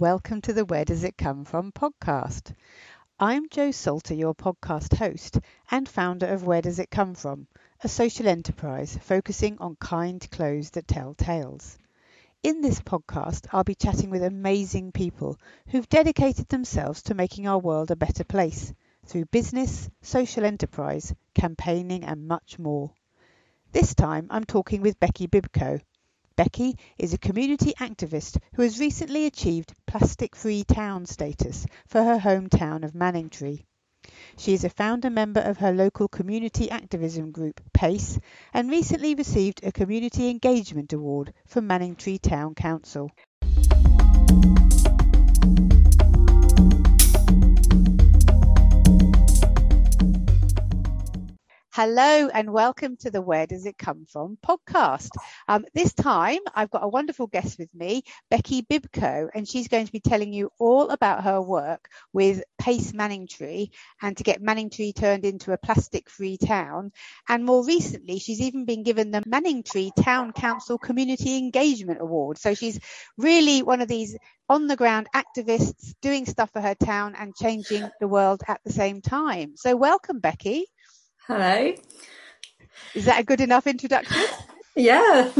Welcome to the Where Does It Come From podcast. I'm Jo Salter, your podcast host and founder of Where Does It Come From, a social enterprise focusing on kind clothes that tell tales. In this podcast, I'll be chatting with amazing people who've dedicated themselves to making our world a better place through business, social enterprise, campaigning, and much more. This time, I'm talking with Becky Bibko, Becky is a community activist who has recently achieved plastic free town status for her hometown of Manningtree. She is a founder member of her local community activism group, PACE, and recently received a Community Engagement Award from Manningtree Town Council. Hello and welcome to the Where Does It Come From podcast. Um, this time I've got a wonderful guest with me, Becky Bibko, and she's going to be telling you all about her work with Pace Manningtree and to get Manningtree turned into a plastic free town. And more recently, she's even been given the Manningtree Town Council Community Engagement Award. So she's really one of these on the ground activists doing stuff for her town and changing the world at the same time. So welcome, Becky. Hello. Is that a good enough introduction? Yeah.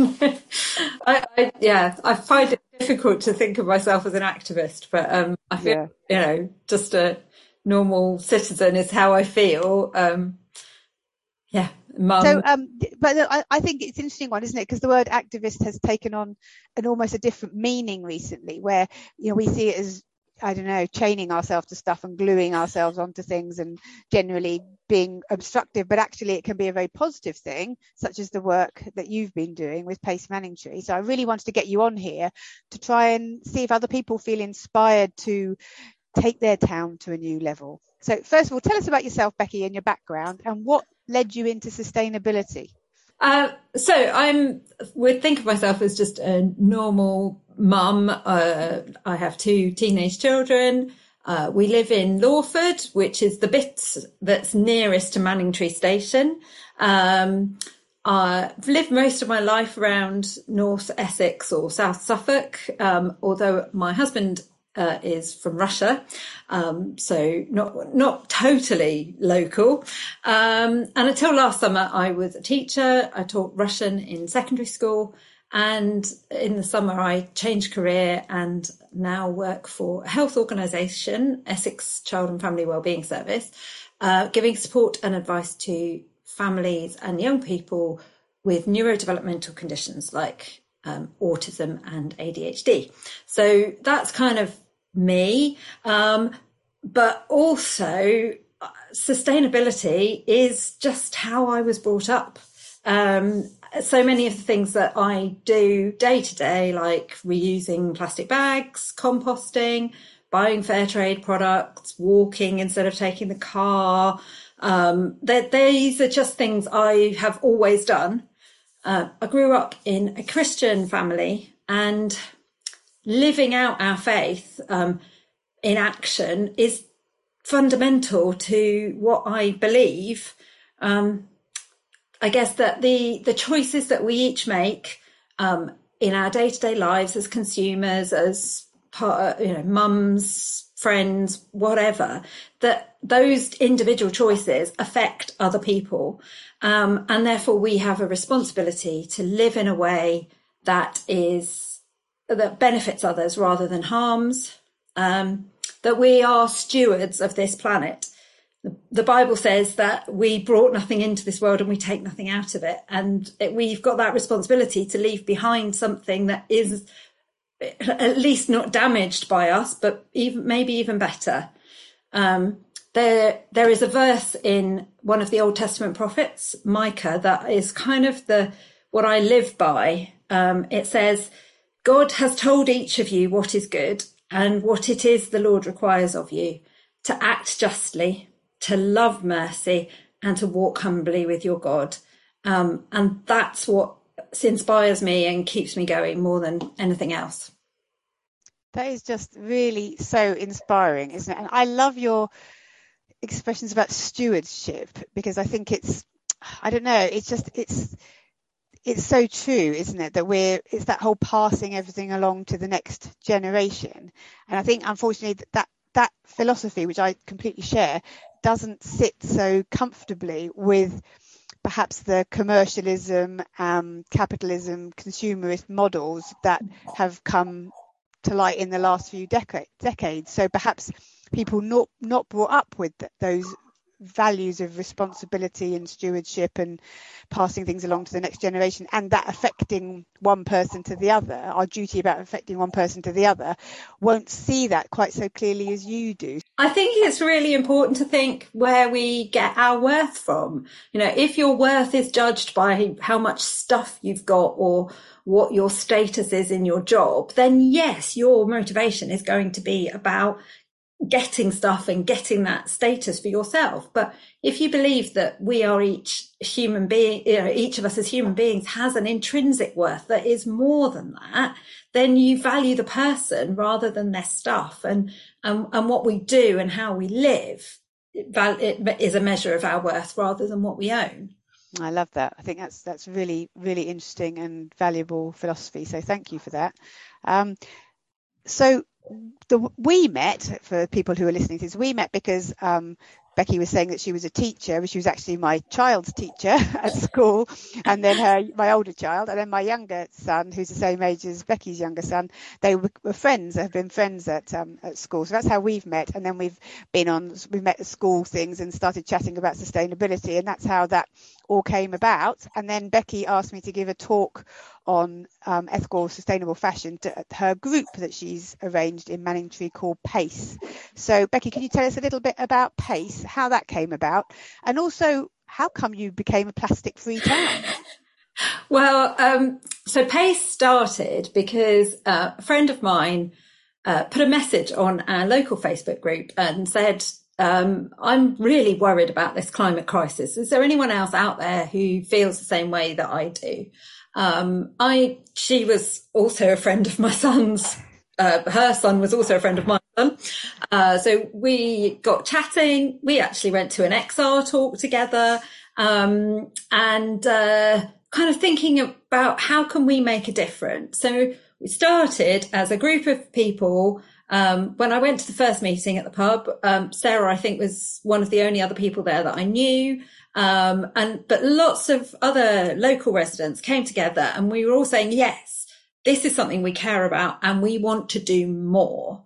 I, I, yeah, I find it difficult to think of myself as an activist, but um, I feel, yeah. you know, just a normal citizen is how I feel. Um, yeah, mum. So, um, but I, I think it's an interesting one, isn't it? Because the word activist has taken on an almost a different meaning recently, where you know we see it as I don't know, chaining ourselves to stuff and gluing ourselves onto things and generally being obstructive, but actually it can be a very positive thing, such as the work that you've been doing with Pace Manningtree. So I really wanted to get you on here to try and see if other people feel inspired to take their town to a new level. So first of all, tell us about yourself, Becky, and your background and what led you into sustainability. Uh, so I'm would think of myself as just a normal mum. Uh, I have two teenage children. Uh, we live in Lawford, which is the bit that's nearest to Manningtree Station. Um, I've lived most of my life around North Essex or South Suffolk, um, although my husband uh, is from Russia, um, so not not totally local. Um, and until last summer, I was a teacher. I taught Russian in secondary school, and in the summer, I changed career and now work for a health organisation, Essex Child and Family Wellbeing Service, uh, giving support and advice to families and young people with neurodevelopmental conditions like um, autism and ADHD. So that's kind of me. Um, but also, uh, sustainability is just how I was brought up. Um, so many of the things that I do day to day, like reusing plastic bags, composting, buying fair trade products, walking instead of taking the car, um, these are just things I have always done. Uh, I grew up in a Christian family and living out our faith um, in action is fundamental to what I believe. Um, I guess that the the choices that we each make um, in our day to day lives as consumers, as part, you know, mums, friends, whatever, that those individual choices affect other people, um, and therefore we have a responsibility to live in a way that is that benefits others rather than harms. Um, that we are stewards of this planet the Bible says that we brought nothing into this world and we take nothing out of it. And it, we've got that responsibility to leave behind something that is at least not damaged by us, but even maybe even better. Um, there, there is a verse in one of the Old Testament prophets, Micah, that is kind of the what I live by. Um, it says, God has told each of you what is good and what it is the Lord requires of you to act justly, to love mercy and to walk humbly with your God. Um, and that's what inspires me and keeps me going more than anything else. That is just really so inspiring, isn't it? And I love your expressions about stewardship because I think it's, I don't know, it's just, it's, it's so true, isn't it? That we're it's that whole passing everything along to the next generation, and I think unfortunately that that philosophy, which I completely share, doesn't sit so comfortably with perhaps the commercialism, um, capitalism, consumerist models that have come to light in the last few decades. So perhaps people not not brought up with those values of responsibility and stewardship and passing things along to the next generation and that affecting one person to the other our duty about affecting one person to the other won't see that quite so clearly as you do. I think it's really important to think where we get our worth from. You know if your worth is judged by how much stuff you've got or what your status is in your job then yes your motivation is going to be about getting stuff and getting that status for yourself. But if you believe that we are each human being, you know, each of us as human beings has an intrinsic worth that is more than that, then you value the person rather than their stuff and, and, and what we do and how we live it is a measure of our worth rather than what we own. I love that. I think that's that's really really interesting and valuable philosophy. So thank you for that. Um, so the we met for people who are listening to this. We met because um, Becky was saying that she was a teacher, but she was actually my child's teacher at school, and then her my older child, and then my younger son, who's the same age as Becky's younger son. They were, friends, have been friends at um, at school, so that's how we've met. And then we've been on, we met at school things and started chatting about sustainability, and that's how that all came about. And then Becky asked me to give a talk on um, ethical, sustainable fashion to her group that she's arranged in Manningtree called PACE. So, Becky, can you tell us a little bit about PACE, how that came about, and also how come you became a plastic free town? Well, um, so PACE started because uh, a friend of mine uh, put a message on our local Facebook group and said, um, I'm really worried about this climate crisis. Is there anyone else out there who feels the same way that I do? Um, I, she was also a friend of my son's. Uh, her son was also a friend of son. Uh, so we got chatting. We actually went to an XR talk together, um, and uh, kind of thinking about how can we make a difference. So we started as a group of people um, when I went to the first meeting at the pub, um, Sarah, I think, was one of the only other people there that I knew. Um, and but lots of other local residents came together, and we were all saying, "Yes, this is something we care about, and we want to do more."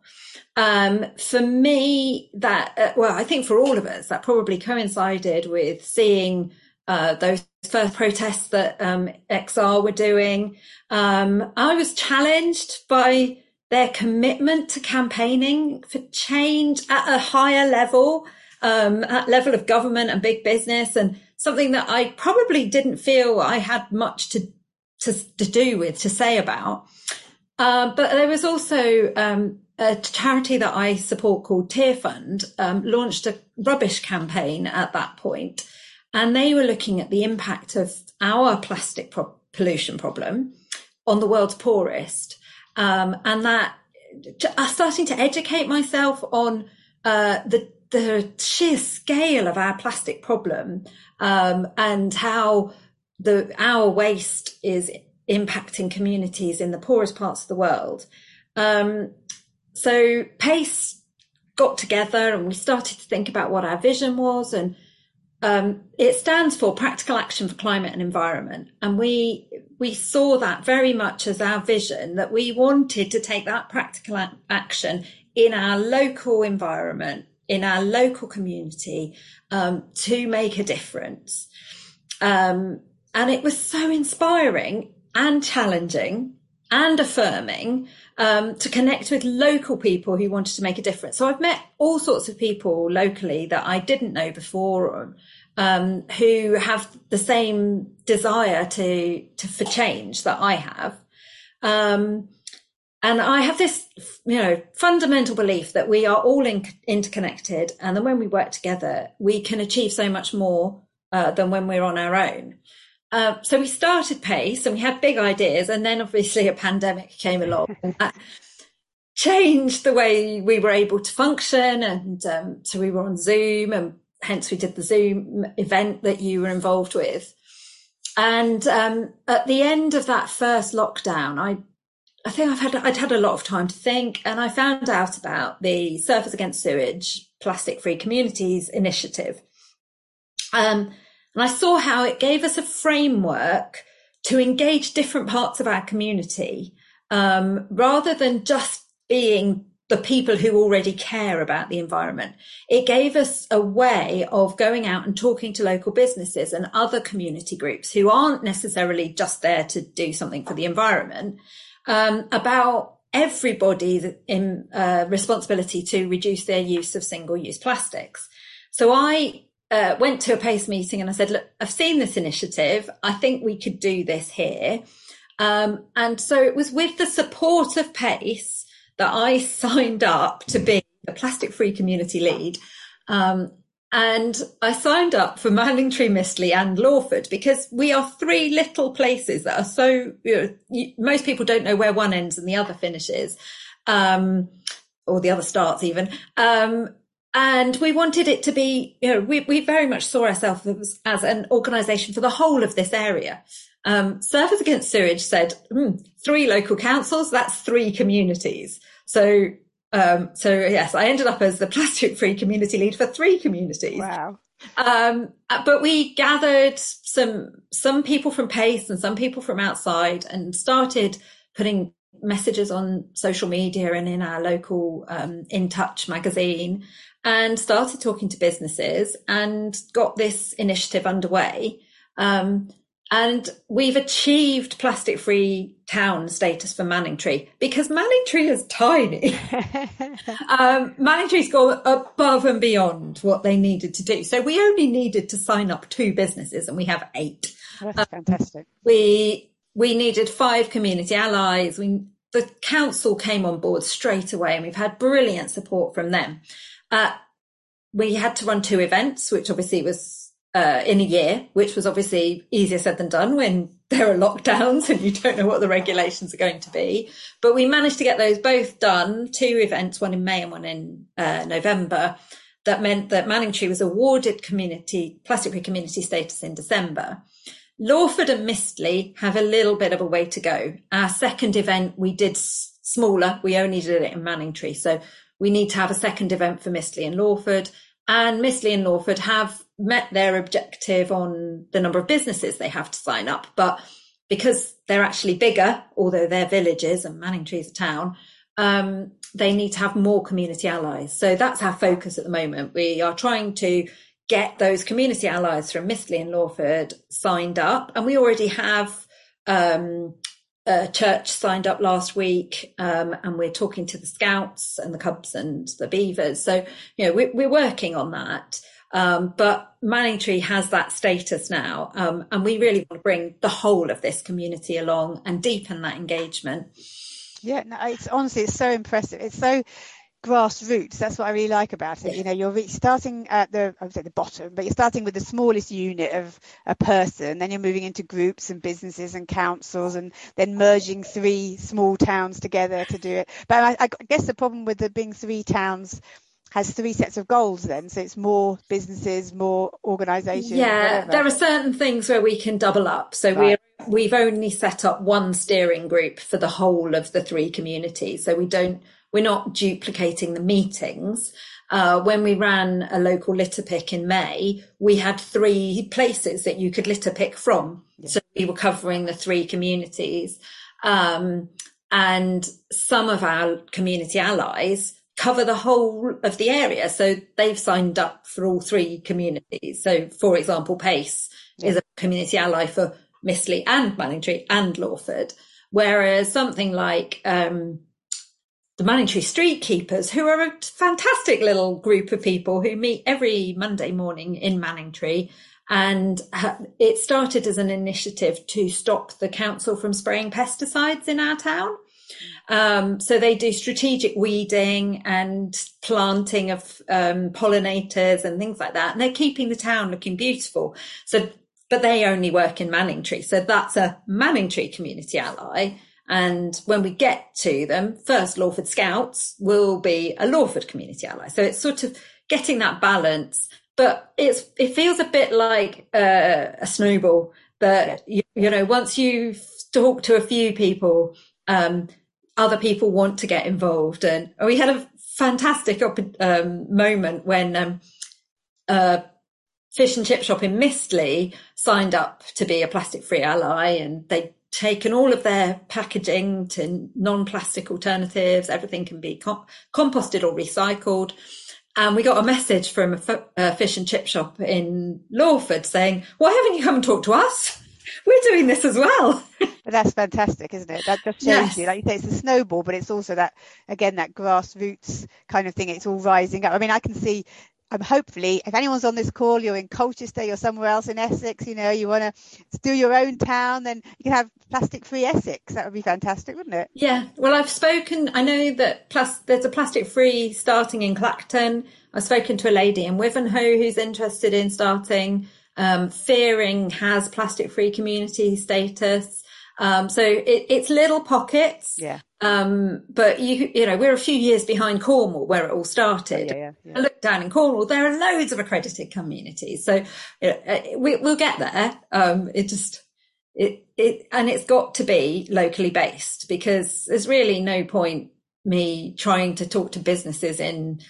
Um, for me, that uh, well, I think for all of us, that probably coincided with seeing uh, those first protests that um, XR were doing. Um, I was challenged by their commitment to campaigning for change at a higher level, um, at level of government and big business, and something that I probably didn't feel I had much to to, to do with to say about. Uh, but there was also um, a charity that I support called Tearfund um, launched a rubbish campaign at that point, and they were looking at the impact of our plastic pro- pollution problem on the world's poorest um, and that uh, starting to educate myself on uh, the the sheer scale of our plastic problem um, and how the our waste is impacting communities in the poorest parts of the world. Um, so Pace got together and we started to think about what our vision was and um, it stands for practical action for climate and environment and we we saw that very much as our vision that we wanted to take that practical action in our local environment, in our local community, um, to make a difference. Um, and it was so inspiring and challenging and affirming um, to connect with local people who wanted to make a difference. So I've met all sorts of people locally that I didn't know before, um, who have the same desire to, to for change that I have. Um, and I have this, you know, fundamental belief that we are all in, interconnected, and that when we work together, we can achieve so much more uh, than when we're on our own. Uh, so we started Pace, and we had big ideas, and then obviously a pandemic came along. and that changed the way we were able to function, and um, so we were on Zoom, and hence we did the Zoom event that you were involved with. and um, at the end of that first lockdown, I I think I've had I'd had a lot of time to think, and I found out about the Surfers Against Sewage Plastic Free Communities initiative. Um, and I saw how it gave us a framework to engage different parts of our community um, rather than just being the people who already care about the environment. It gave us a way of going out and talking to local businesses and other community groups who aren't necessarily just there to do something for the environment um, about everybody's in, uh, responsibility to reduce their use of single use plastics. So I uh, went to a PACE meeting and I said, look, I've seen this initiative. I think we could do this here. Um, and so it was with the support of PACE that I signed up to be the plastic free community lead. Um, and I signed up for Manningtree, Mistley and Lawford because we are three little places that are so, you know, you, most people don't know where one ends and the other finishes, um, or the other starts even. Um, and we wanted it to be, you know, we, we very much saw ourselves as, as an organisation for the whole of this area. Um, Surfers Against Sewage said mm, three local councils, that's three communities. So, um, so yes, I ended up as the plastic free community lead for three communities. Wow. Um, but we gathered some, some people from PACE and some people from outside and started putting messages on social media and in our local, um, In Touch magazine and started talking to businesses and got this initiative underway. Um, and we've achieved plastic free town status for Manningtree because Manningtree is tiny. um, Manningtree's gone above and beyond what they needed to do. So we only needed to sign up two businesses and we have eight. That's um, fantastic. We, we needed five community allies. We, the council came on board straight away and we've had brilliant support from them. Uh, we had to run two events, which obviously was uh, in a year, which was obviously easier said than done when there are lockdowns and you don't know what the regulations are going to be. But we managed to get those both done, two events, one in May and one in uh, November. That meant that Manningtree was awarded community, plastic community status in December. Lawford and Mistley have a little bit of a way to go. Our second event, we did s- smaller. We only did it in Manningtree. So we need to have a second event for Mistley and Lawford. And Mistley and Lawford have met their objective on the number of businesses they have to sign up. But because they're actually bigger, although they're villages and Manningtree is a town, um, they need to have more community allies. So that's our focus at the moment. We are trying to get those community allies from Mistley and Lawford signed up, and we already have um, a church signed up last week, um, and we're talking to the Scouts and the Cubs and the Beavers. So, you know, we're, we're working on that. Um, but Manningtree has that status now, um, and we really want to bring the whole of this community along and deepen that engagement. Yeah, no, it's honestly it's so impressive. It's so grassroots. That's what I really like about it. You know, you're starting at the I would say the bottom, but you're starting with the smallest unit of a person, then you're moving into groups and businesses and councils, and then merging three small towns together to do it. But I, I guess the problem with it being three towns has three sets of goals then so it's more businesses more organizations yeah whatever. there are certain things where we can double up so right. we we've only set up one steering group for the whole of the three communities so we don't we're not duplicating the meetings. Uh, when we ran a local litter pick in May, we had three places that you could litter pick from. Yeah. So we were covering the three communities. Um, and some of our community allies cover the whole of the area. So they've signed up for all three communities. So for example, PACE yeah. is a community ally for Mistley and Manningtree and Lawford. Whereas something like, um, the Manningtree Street Keepers, who are a fantastic little group of people who meet every Monday morning in Manningtree. And it started as an initiative to stop the council from spraying pesticides in our town. Um, so they do strategic weeding and planting of um, pollinators and things like that. And they're keeping the town looking beautiful. So, but they only work in Manningtree. So that's a Manningtree community ally. And when we get to them, first Lawford Scouts will be a Lawford community ally. So it's sort of getting that balance, but it's, it feels a bit like uh, a snowball that you, you know once you've talked to a few people um, other people want to get involved. And we had a fantastic um, moment when um, a fish and chip shop in Mistley signed up to be a plastic free ally and they'd taken all of their packaging to non-plastic alternatives. Everything can be com- composted or recycled. And we got a message from a, f- a fish and chip shop in Lawford saying, why haven't you come and talked to us? We're doing this as well. but that's fantastic, isn't it? That just shows yes. you, like you say, it's a snowball, but it's also that, again, that grassroots kind of thing. It's all rising up. I mean, I can see um, hopefully, if anyone's on this call, you're in Colchester, you're somewhere else in Essex, you know, you want to do your own town, then you can have plastic free Essex. That would be fantastic, wouldn't it? Yeah. Well, I've spoken, I know that plus, there's a plastic free starting in Clacton. I've spoken to a lady in Wivenhoe who's interested in starting. Um, Feering has plastic free community status. Um, so it, it's little pockets. Yeah. Um, but you, you know, we're a few years behind Cornwall where it all started. Yeah, yeah, yeah. I look down in Cornwall, there are loads of accredited communities. So you know, uh, we, will get there. Um, it just, it, it, and it's got to be locally based because there's really no point me trying to talk to businesses in,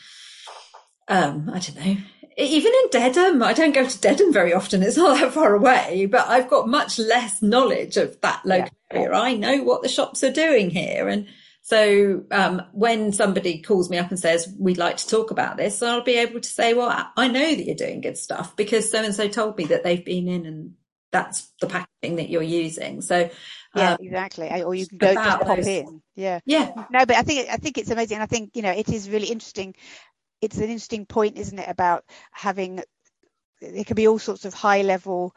um, I don't know, even in Dedham, I don't go to Dedham very often. It's not that far away, but I've got much less knowledge of that local yeah. area. I know what the shops are doing here. And so, um, when somebody calls me up and says, we'd like to talk about this, I'll be able to say, well, I know that you're doing good stuff because so and so told me that they've been in and that's the packaging that you're using. So, yeah, um, exactly. Or you can go just pop those, in. Yeah. Yeah. No, but I think, I think it's amazing. I think, you know, it is really interesting it's an interesting point, isn't it, about having it can be all sorts of high level,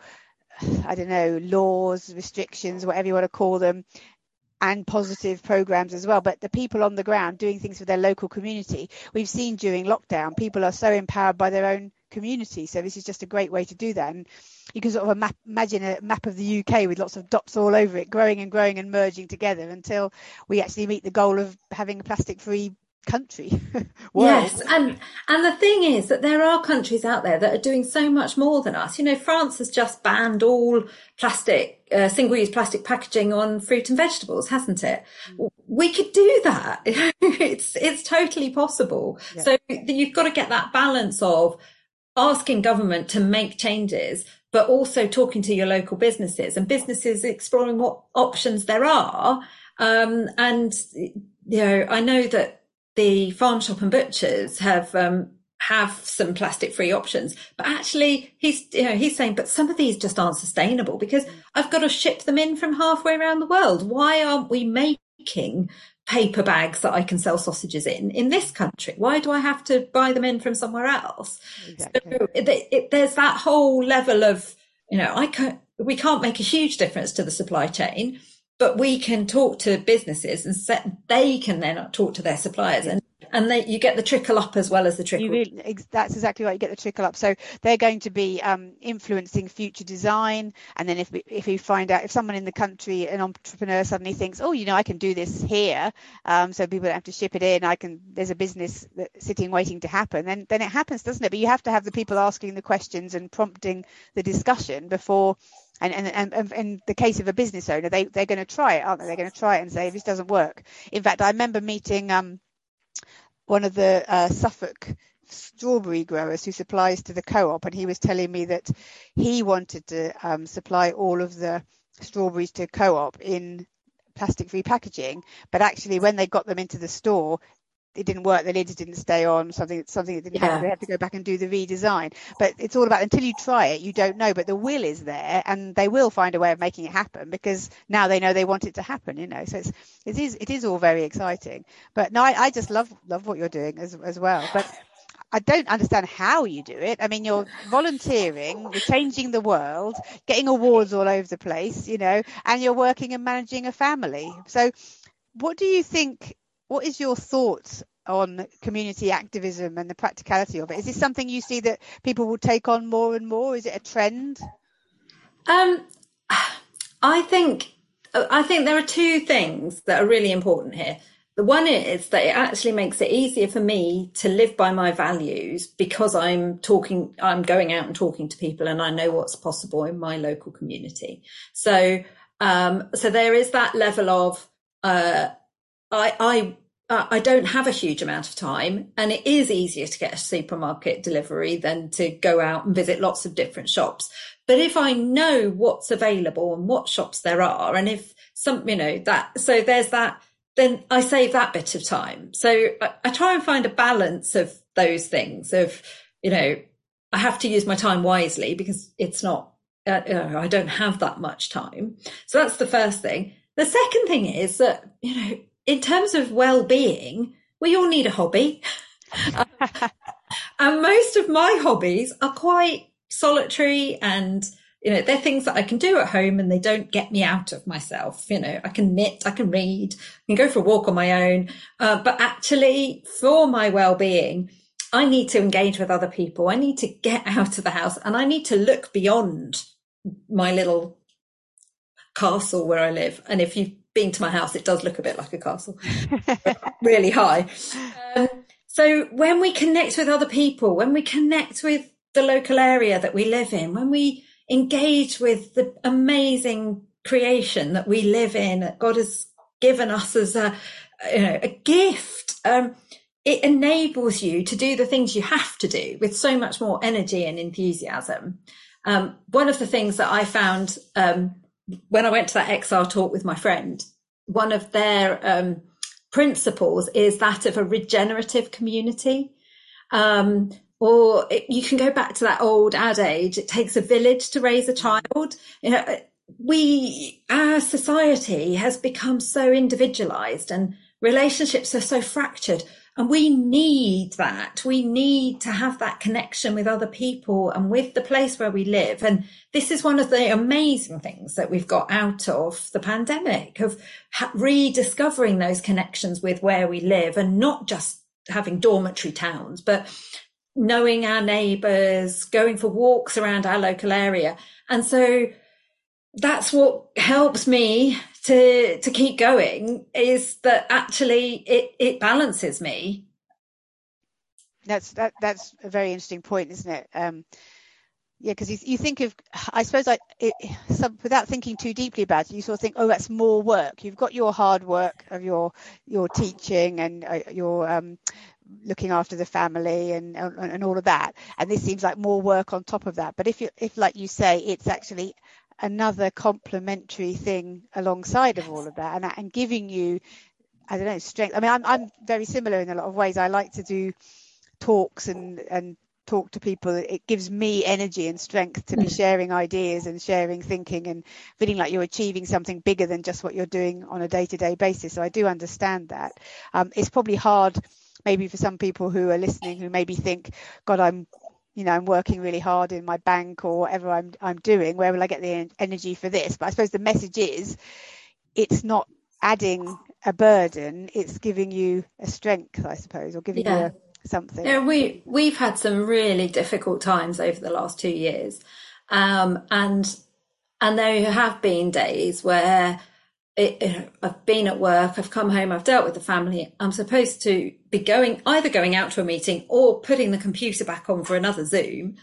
I don't know, laws, restrictions, whatever you want to call them, and positive programs as well. But the people on the ground doing things for their local community, we've seen during lockdown, people are so empowered by their own community. So this is just a great way to do that. And you can sort of map, imagine a map of the UK with lots of dots all over it, growing and growing and merging together until we actually meet the goal of having a plastic free country. yes, and and the thing is that there are countries out there that are doing so much more than us. You know, France has just banned all plastic, uh, single-use plastic packaging on fruit and vegetables, hasn't it? Mm. We could do that. it's it's totally possible. Yeah. So you've got to get that balance of asking government to make changes, but also talking to your local businesses and businesses exploring what options there are. Um, and you know, I know that the farm shop and butchers have um, have some plastic free options. But actually he's you know he's saying but some of these just aren't sustainable because i've got to ship them in from halfway around the world. Why aren't we making paper bags that i can sell sausages in in this country? Why do i have to buy them in from somewhere else? Exactly. so it, it, there's that whole level of you know i can't we can't make a huge difference to the supply chain but we can talk to businesses and set, they can then talk to their suppliers and and they, you get the trickle up as well as the trickle. Really, that's exactly right. You get the trickle up. So they're going to be um, influencing future design. And then if we, if we find out if someone in the country, an entrepreneur suddenly thinks, oh, you know, I can do this here, um, so people don't have to ship it in. I can. There's a business sitting waiting to happen. Then then it happens, doesn't it? But you have to have the people asking the questions and prompting the discussion before and, and, and, in the case of a business owner, they, they're going to try it, aren't they? They're going to try it and say, this doesn't work. In fact, I remember meeting um, one of the uh, Suffolk strawberry growers who supplies to the co-op, and he was telling me that he wanted to um, supply all of the strawberries to co-op in plastic free packaging, but actually when they got them into the store, it didn't work, the lids didn't stay on, something something that didn't yeah. happen. They had to go back and do the redesign. But it's all about until you try it, you don't know. But the will is there, and they will find a way of making it happen because now they know they want it to happen. You know, so it's it is it is all very exciting. But no, I, I just love love what you're doing as as well. But I don't understand how you do it. I mean, you're volunteering, you're changing the world, getting awards all over the place, you know, and you're working and managing a family. So, what do you think what is your thoughts on community activism and the practicality of it? Is this something you see that people will take on more and more? Is it a trend? Um, I think I think there are two things that are really important here. The one is that it actually makes it easier for me to live by my values because I'm talking, I'm going out and talking to people and I know what's possible in my local community. So, um, so there is that level of, uh, I, I, uh, I don't have a huge amount of time and it is easier to get a supermarket delivery than to go out and visit lots of different shops. But if I know what's available and what shops there are, and if some, you know, that, so there's that, then I save that bit of time. So I, I try and find a balance of those things of, you know, I have to use my time wisely because it's not, uh, know, I don't have that much time. So that's the first thing. The second thing is that, you know, in terms of well-being, we all need a hobby. and most of my hobbies are quite solitary and you know, they're things that I can do at home and they don't get me out of myself. You know, I can knit, I can read, I can go for a walk on my own. Uh, but actually for my well-being, I need to engage with other people. I need to get out of the house and I need to look beyond my little castle where I live. And if you've been to my house, it does look a bit like a castle, really high. Um, so when we connect with other people, when we connect with the local area that we live in, when we engage with the amazing creation that we live in, that God has given us as a, you know, a gift. Um, it enables you to do the things you have to do with so much more energy and enthusiasm. Um, one of the things that I found um, when I went to that XR talk with my friend, one of their um, principles is that of a regenerative community. Um, or it, you can go back to that old adage, it takes a village to raise a child. You know, we, our society has become so individualized and relationships are so fractured. And we need that. We need to have that connection with other people and with the place where we live. And this is one of the amazing things that we've got out of the pandemic of rediscovering those connections with where we live and not just having dormitory towns, but knowing our neighbours, going for walks around our local area. And so that's what helps me to to keep going is that actually it it balances me. That's that that's a very interesting point, isn't it? Um, yeah, because you, you, think of, I suppose, I, it, some, without thinking too deeply about it, you sort of think, oh, that's more work. You've got your hard work of your your teaching and uh, your um, looking after the family and, and, and all of that and this seems like more work on top of that but if you if like you say it's actually another complementary thing alongside of all of that and and giving you I don't know strength. I mean I'm I'm very similar in a lot of ways. I like to do talks and and talk to people. It gives me energy and strength to be mm. sharing ideas and sharing thinking and feeling like you're achieving something bigger than just what you're doing on a day-to-day basis. So i do understand that. Um, it's probably hard maybe for some people who are listening who maybe think, God, I'm you know, I'm working really hard in my bank or whatever I'm I'm doing. Where will I get the energy for this? But I suppose the message is, it's not adding a burden; it's giving you a strength, I suppose, or giving yeah. you a, something. Yeah, we we've had some really difficult times over the last two years, um, and and there have been days where it, I've been at work, I've come home, I've dealt with the family. I'm supposed to be going, either going out to a meeting or putting the computer back on for another Zoom.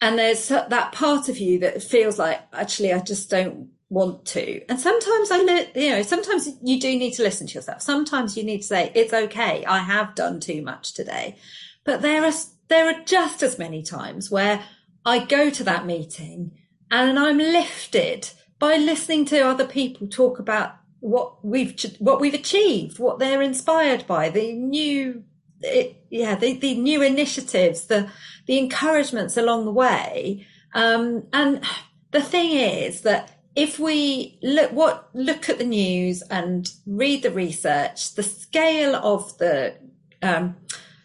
And there's that part of you that feels like, actually, I just don't want to. And sometimes I, you know, sometimes you do need to listen to yourself. Sometimes you need to say, it's okay. I have done too much today. But there are, there are just as many times where I go to that meeting and I'm lifted by listening to other people talk about what we've what we've achieved, what they're inspired by, the new it, yeah the, the new initiatives, the the encouragements along the way. Um, and the thing is that if we look what look at the news and read the research, the scale of the um,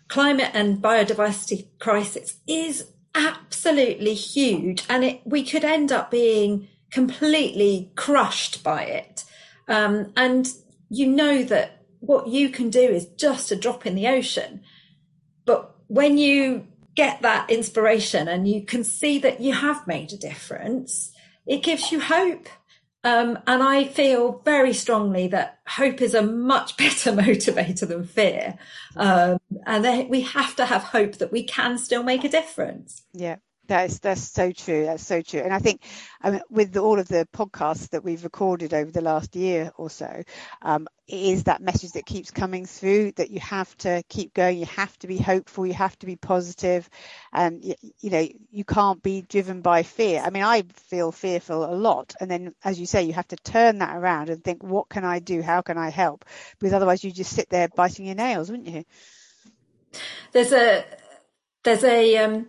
climate and biodiversity crisis is absolutely huge, and it, we could end up being completely crushed by it. Um, and you know that what you can do is just a drop in the ocean. But when you get that inspiration and you can see that you have made a difference, it gives you hope. Um, and I feel very strongly that hope is a much better motivator than fear. Um, and we have to have hope that we can still make a difference. Yeah. That's that's so true. That's so true. And I think mean, with all of the podcasts that we've recorded over the last year or so, um, it is that message that keeps coming through that you have to keep going. You have to be hopeful. You have to be positive, and you, you know you can't be driven by fear. I mean, I feel fearful a lot, and then as you say, you have to turn that around and think, what can I do? How can I help? Because otherwise, you just sit there biting your nails, wouldn't you? There's a there's a um,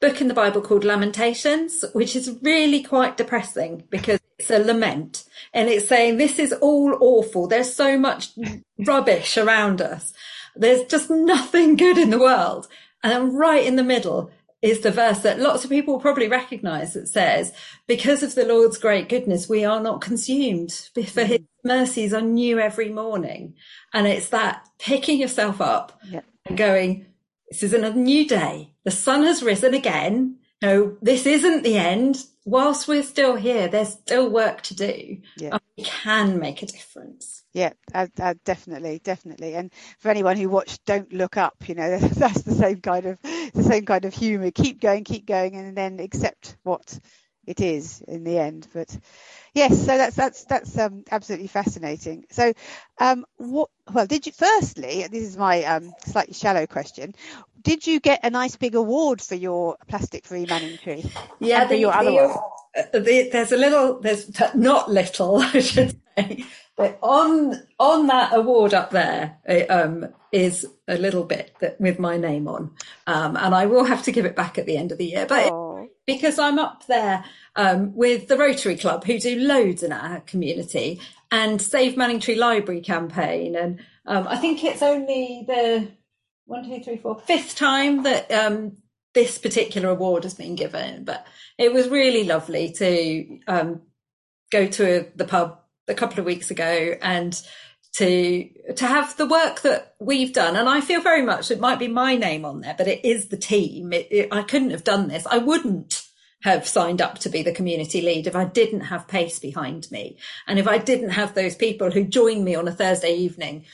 book in the Bible called Lamentations, which is really quite depressing because it's a lament and it's saying this is all awful. There's so much rubbish around us. There's just nothing good in the world. And then right in the middle is the verse that lots of people probably recognize that says, because of the Lord's great goodness, we are not consumed for his mercies are new every morning. And it's that picking yourself up yeah. and going, this is a new day. The sun has risen again. No, this isn't the end. Whilst we're still here, there's still work to do. Yeah. we can make a difference. Yeah, uh, uh, definitely, definitely. And for anyone who watched Don't Look Up, you know, that's the same kind of the same kind of humour. Keep going, keep going, and then accept what it is in the end. But yes, so that's that's that's um, absolutely fascinating. So, um, what? Well, did you? Firstly, this is my um, slightly shallow question. Did you get a nice big award for your plastic-free Manningtree? Yeah, the, your other the, one. Uh, the, there's a little. There's not little, I should say. But on on that award up there it, um, is a little bit that, with my name on, um, and I will have to give it back at the end of the year. But it, because I'm up there um, with the Rotary Club, who do loads in our community, and Save Manningtree Library campaign. And um, I think it's only the one, two, three, four, fifth time that um, this particular award has been given. But it was really lovely to um, go to the pub a couple of weeks ago and to to have the work that we've done and i feel very much it might be my name on there but it is the team it, it, i couldn't have done this i wouldn't have signed up to be the community lead if I didn't have pace behind me. And if I didn't have those people who join me on a Thursday evening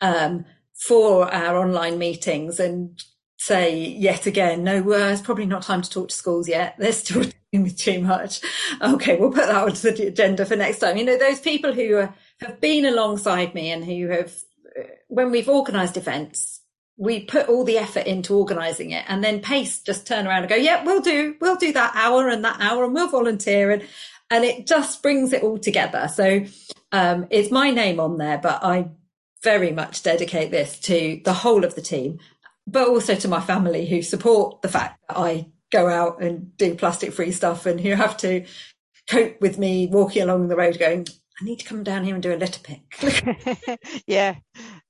um, for our online meetings and say yet again, no, uh, it's probably not time to talk to schools yet. They're still doing me too much. Okay, we'll put that onto the agenda for next time. You know, those people who are, have been alongside me and who have, when we've organised events, we put all the effort into organising it and then Pace just turn around and go, yeah, we'll do, we'll do that hour and that hour and we'll volunteer and, and it just brings it all together. So, um, it's my name on there, but I very much dedicate this to the whole of the team, but also to my family who support the fact that I go out and do plastic free stuff and who have to cope with me walking along the road going, I need to come down here and do a litter pick. yeah,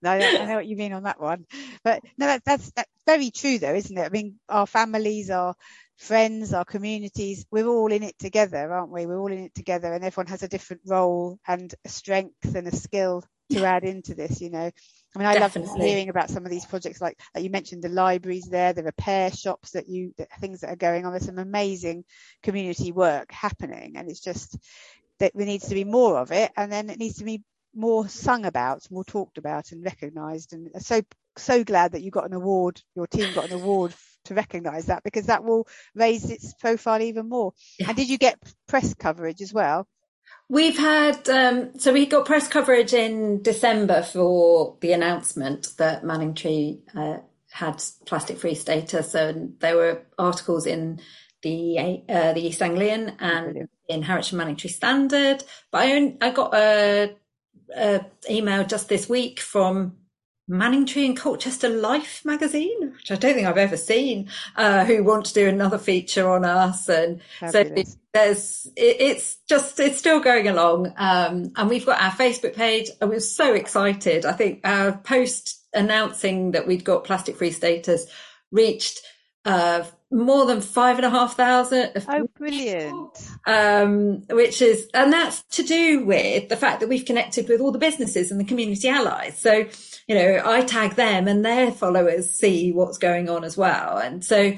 no, I know what you mean on that one. But no, that, that's that's very true, though, isn't it? I mean, our families, our friends, our communities, we're all in it together, aren't we? We're all in it together, and everyone has a different role and a strength and a skill to add into this. You know, I mean, I Definitely. love hearing about some of these projects, like, like you mentioned, the libraries there, the repair shops that you, the things that are going on. There's some amazing community work happening, and it's just that there needs to be more of it, and then it needs to be more sung about, more talked about, and recognised. And so so glad that you got an award, your team got an award to recognise that because that will raise its profile even more. Yes. And did you get press coverage as well? We've had um, so we got press coverage in December for the announcement that Manningtree uh, had plastic-free status, and there were articles in the uh, the East Anglian and in Harwich and Manningtree Standard. But I, own, I got a uh, email just this week from Manningtree and Colchester Life magazine, which I don't think I've ever seen, uh, who want to do another feature on us. And Fabulous. so there's, it, it's just, it's still going along. Um, and we've got our Facebook page and we're so excited. I think our post announcing that we'd got plastic free status reached, uh, more than five and a half thousand. Oh, brilliant. Um, which is, and that's to do with the fact that we've connected with all the businesses and the community allies. So, you know, I tag them and their followers see what's going on as well. And so,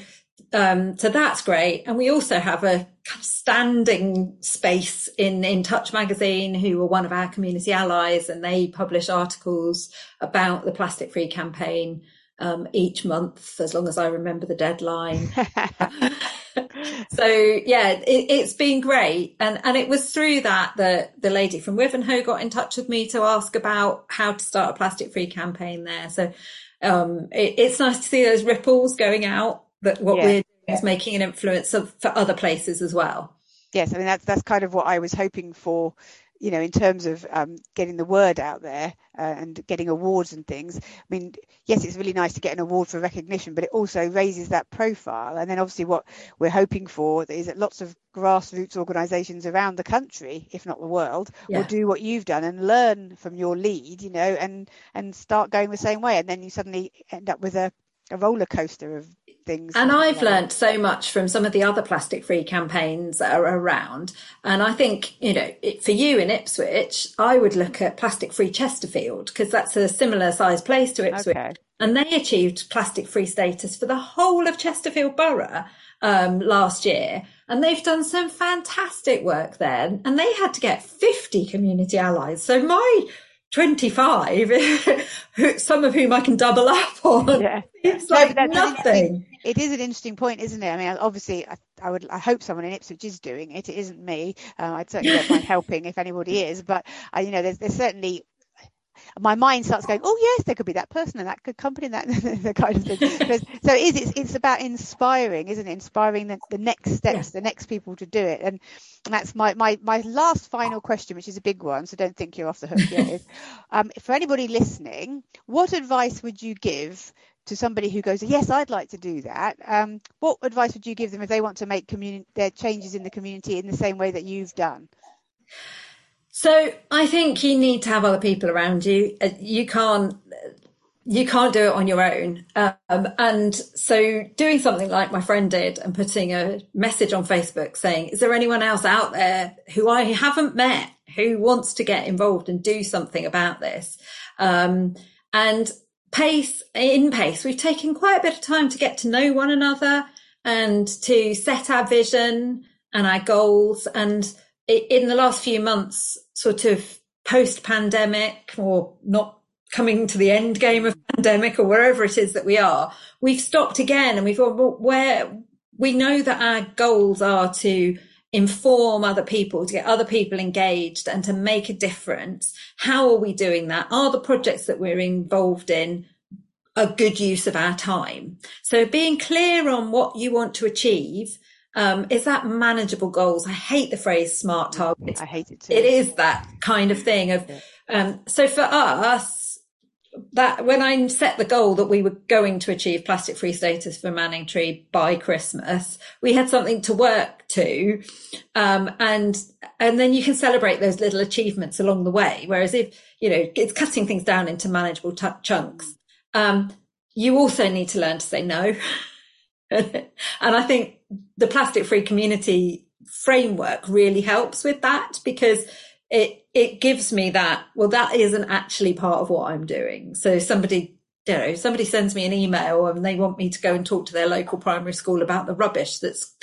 um, so that's great. And we also have a kind of standing space in, in Touch magazine, who are one of our community allies, and they publish articles about the plastic free campaign um, each month, as long as I remember the deadline. so yeah, it, has been great. And, and it was through that that the lady from Wivenhoe got in touch with me to ask about how to start a plastic free campaign there. So, um, it, it's nice to see those ripples going out that what yeah. we're doing is making an influence of, for other places as well. Yes. I mean, that's, that's kind of what I was hoping for you know, in terms of um, getting the word out there uh, and getting awards and things. I mean, yes, it's really nice to get an award for recognition, but it also raises that profile. And then obviously, what we're hoping for is that lots of grassroots organisations around the country, if not the world, yeah. will do what you've done and learn from your lead, you know, and and start going the same way. And then you suddenly end up with a a roller coaster of things. And I've learned so much from some of the other plastic free campaigns that are around. And I think, you know, it, for you in Ipswich, I would look at plastic free Chesterfield because that's a similar size place to Ipswich. Okay. And they achieved plastic free status for the whole of Chesterfield Borough um, last year. And they've done some fantastic work there. And they had to get 50 community allies. So my 25, some of whom I can double up on. Yeah. It's like no, nothing. It is an interesting point, isn't it? I mean, obviously, I, I, would, I hope someone in Ipswich is doing it. It isn't me. Uh, I'd certainly don't mind helping if anybody is, but I, you know, there's, there's certainly my mind starts going, oh yes, there could be that person and that good company and that the kind of thing. so it is, it's, it's about inspiring, isn't it? Inspiring the, the next steps, the next people to do it. And, and that's my, my, my last final question, which is a big one. So don't think you're off the hook yet. um, for anybody listening, what advice would you give to somebody who goes, yes, I'd like to do that. Um, what advice would you give them if they want to make communi- their changes in the community in the same way that you've done? So I think you need to have other people around you. Uh, you can't you can't do it on your own. Um, and so doing something like my friend did and putting a message on Facebook saying, is there anyone else out there who I haven't met who wants to get involved and do something about this? Um, and pace in pace, we've taken quite a bit of time to get to know one another and to set our vision and our goals. And in the last few months, sort of post pandemic or not coming to the end game of pandemic or wherever it is that we are, we've stopped again and we've well, where we know that our goals are to inform other people, to get other people engaged and to make a difference. How are we doing that? Are the projects that we're involved in a good use of our time? So being clear on what you want to achieve um, is that manageable goals? I hate the phrase smart targets. I hate it too. It is that kind of thing of, um, so for us, that when I set the goal that we were going to achieve plastic free status for Manningtree by Christmas, we had something to work to. Um, and, and then you can celebrate those little achievements along the way. Whereas if, you know, it's cutting things down into manageable t- chunks. Um, you also need to learn to say no. and I think the plastic free community framework really helps with that because it it gives me that well that isn't actually part of what I'm doing. So somebody you know somebody sends me an email and they want me to go and talk to their local primary school about the rubbish that's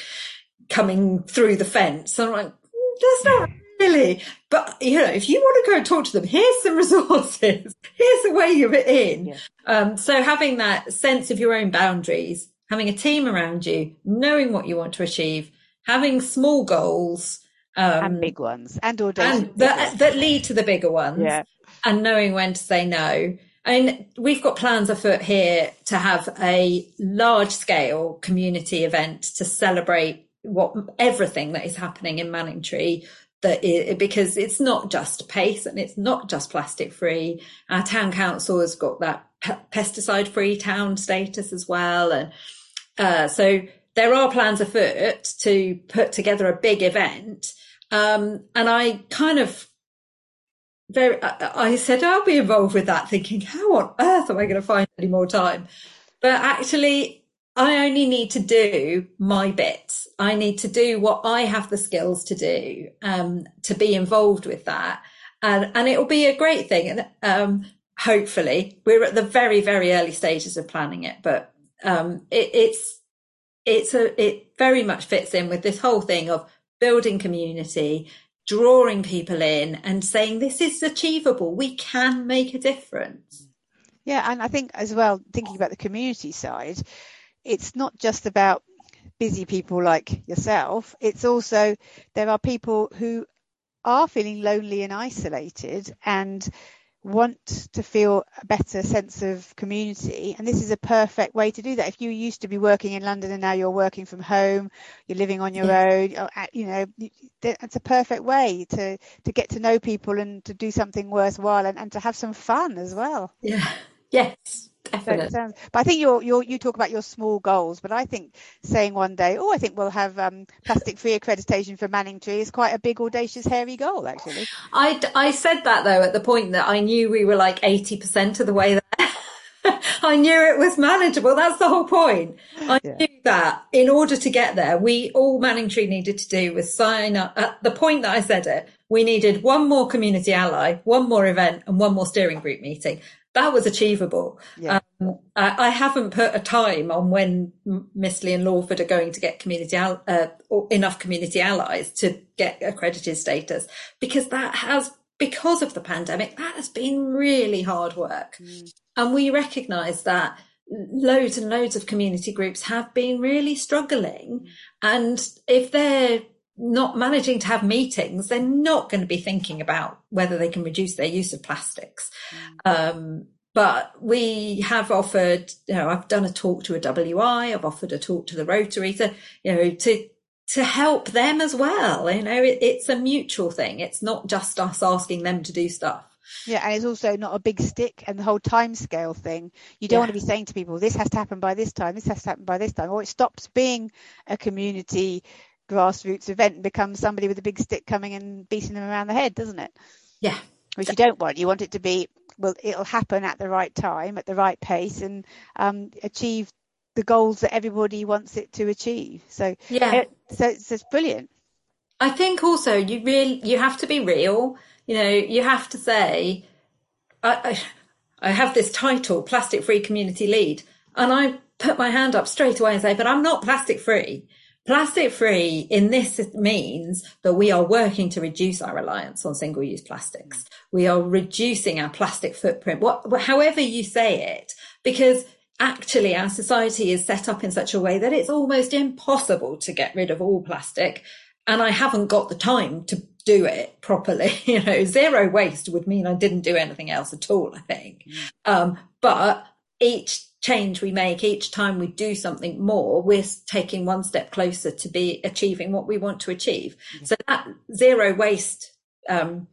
coming through the fence. And I'm like, mm, that's not really. But you know, if you want to go and talk to them, here's some resources. Here's the way you're in. Yeah. Um, so having that sense of your own boundaries having a team around you, knowing what you want to achieve, having small goals. Um, and big ones and audacious and that, that lead to the bigger ones yeah. and knowing when to say no. I mean, we've got plans afoot here to have a large scale community event to celebrate what everything that is happening in Manningtree that is, because it's not just pace and it's not just plastic free. Our town council has got that pesticide free town status as well. And uh, so there are plans afoot to put together a big event. Um, and I kind of very, I said I'll be involved with that, thinking, how on earth am I going to find any more time? But actually, I only need to do my bit. I need to do what I have the skills to do um, to be involved with that, and and it will be a great thing. And um, hopefully, we're at the very very early stages of planning it, but um, it, it's it's a it very much fits in with this whole thing of building community, drawing people in, and saying this is achievable. We can make a difference. Yeah, and I think as well, thinking about the community side, it's not just about busy people like yourself. It's also there are people who are feeling lonely and isolated and want to feel a better sense of community and this is a perfect way to do that. If you used to be working in london and now you're working from home you're living on your yeah. own you know it's a perfect way to to get to know people and to do something worthwhile and, and to have some fun as well. Yeah. Yes Sounds, but I think you you you talk about your small goals, but I think saying one day, oh, I think we'll have um, plastic free accreditation for Manningtree is quite a big, audacious, hairy goal, actually. I, I said that though at the point that I knew we were like 80% of the way there. I knew it was manageable. That's the whole point. I yeah. knew that in order to get there, we all Manningtree needed to do was sign up. At the point that I said it, we needed one more community ally, one more event, and one more steering group meeting that was achievable. Yeah. Um, I, I, haven't put a time on when Mistley and Lawford are going to get community uh, enough community allies to get accredited status because that has because of the pandemic that has been really hard work, mm. and we recognise that loads and loads of community groups have been really struggling, mm. and if they're not managing to have meetings, they're not going to be thinking about whether they can reduce their use of plastics. Mm. Um, but we have offered, you know, I've done a talk to a WI, I've offered a talk to the Rotary to, you know, to, to help them as well. You know, it, it's a mutual thing. It's not just us asking them to do stuff. Yeah, and it's also not a big stick and the whole time scale thing. You don't yeah. want to be saying to people, this has to happen by this time, this has to happen by this time, or it stops being a community grassroots event and becomes somebody with a big stick coming and beating them around the head, doesn't it? Yeah. Which you don't want. You want it to be, well, it'll happen at the right time, at the right pace, and um, achieve the goals that everybody wants it to achieve. So, yeah. It, so, it's brilliant. I think also you really, you have to be real. You know, you have to say, I, I, I have this title, Plastic Free Community Lead, and I put my hand up straight away and say, but I'm not plastic free. Plastic free in this means that we are working to reduce our reliance on single use plastics. We are reducing our plastic footprint, what, however you say it, because actually our society is set up in such a way that it's almost impossible to get rid of all plastic. And I haven't got the time to do it properly. You know, zero waste would mean I didn't do anything else at all, I think. Mm. Um, but each change we make each time we do something more we're taking one step closer to be achieving what we want to achieve. Mm-hmm. so that zero waste um,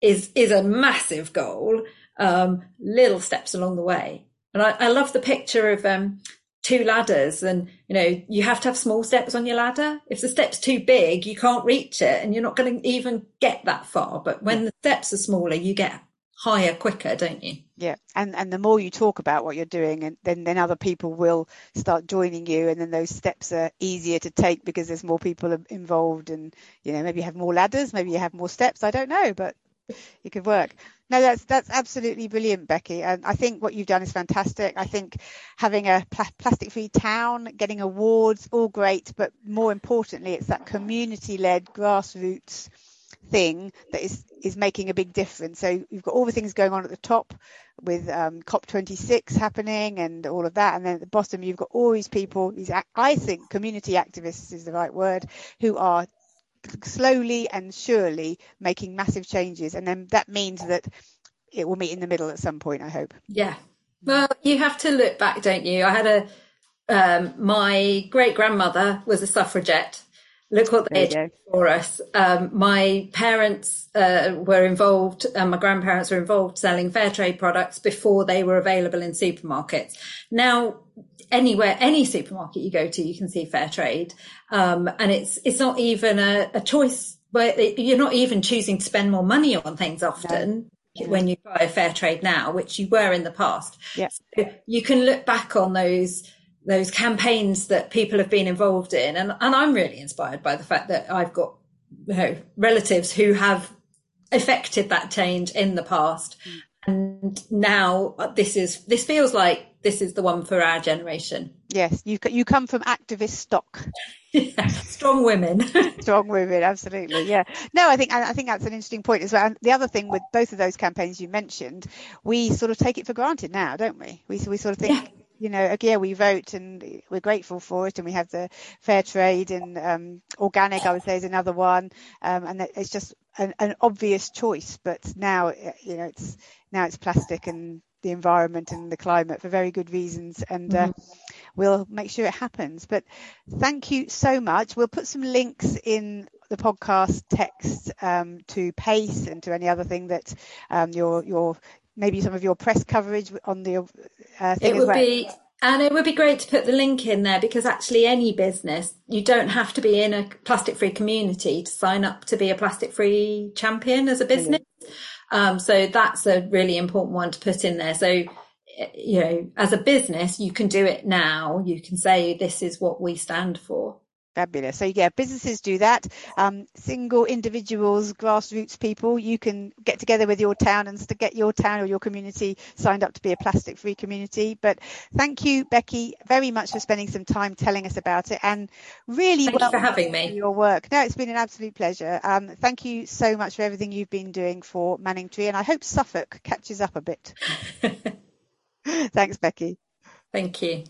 is is a massive goal um, little steps along the way. And i, I love the picture of um, two ladders and you know you have to have small steps on your ladder. If the step's too big you can't reach it and you're not going to even get that far. But when the steps are smaller you get higher quicker, don't you? Yeah, and and the more you talk about what you're doing, and then then other people will start joining you, and then those steps are easier to take because there's more people involved, and you know maybe you have more ladders, maybe you have more steps. I don't know, but it could work. No, that's that's absolutely brilliant, Becky. And I think what you've done is fantastic. I think having a pl- plastic-free town, getting awards, all great, but more importantly, it's that community-led grassroots thing that is is making a big difference. So you've got all the things going on at the top with um, COP26 happening and all of that, and then at the bottom you've got all these people. These I think community activists is the right word, who are slowly and surely making massive changes, and then that means that it will meet in the middle at some point. I hope. Yeah. Well, you have to look back, don't you? I had a um, my great grandmother was a suffragette Look what they did for us. Um, my parents uh, were involved, and my grandparents were involved selling fair trade products before they were available in supermarkets. Now, anywhere, any supermarket you go to, you can see fair trade, um, and it's it's not even a, a choice. But you're not even choosing to spend more money on things often. No. When you buy a fair trade now, which you were in the past, yeah. So you can look back on those those campaigns that people have been involved in. And, and I'm really inspired by the fact that I've got you know, relatives who have affected that change in the past. Mm. and now uh, this is this feels like this is the one for our generation. Yes, you you come from activist stock. yeah, strong women. strong women, absolutely. Yeah. No, I think I think that's an interesting point as well. And the other thing with both of those campaigns you mentioned, we sort of take it for granted now, don't we? We we sort of think. Yeah you know, yeah, we vote and we're grateful for it, and we have the fair trade and um, organic. I would say is another one, um, and it's just an, an, obvious choice. But now, you know, it's now it's plastic and the environment and the climate for very good reasons, and uh, mm-hmm. we'll make sure it happens. But thank you so much. We'll put some links in the podcast text um, to Pace and to any other thing that um, your your maybe some of your press coverage on the uh, thing it would well. be and it would be great to put the link in there because actually any business you don't have to be in a plastic free community to sign up to be a plastic free champion as a business. Um, so that's a really important one to put in there. So you know as a business you can do it now. You can say this is what we stand for Fabulous. So yeah, businesses do that. Um, single individuals, grassroots people, you can get together with your town and to get your town or your community signed up to be a plastic free community. But thank you, Becky, very much for spending some time telling us about it and really thank you for having me. Your work. No, it's been an absolute pleasure. Um, thank you so much for everything you've been doing for Manningtree and I hope Suffolk catches up a bit. Thanks, Becky. Thank you.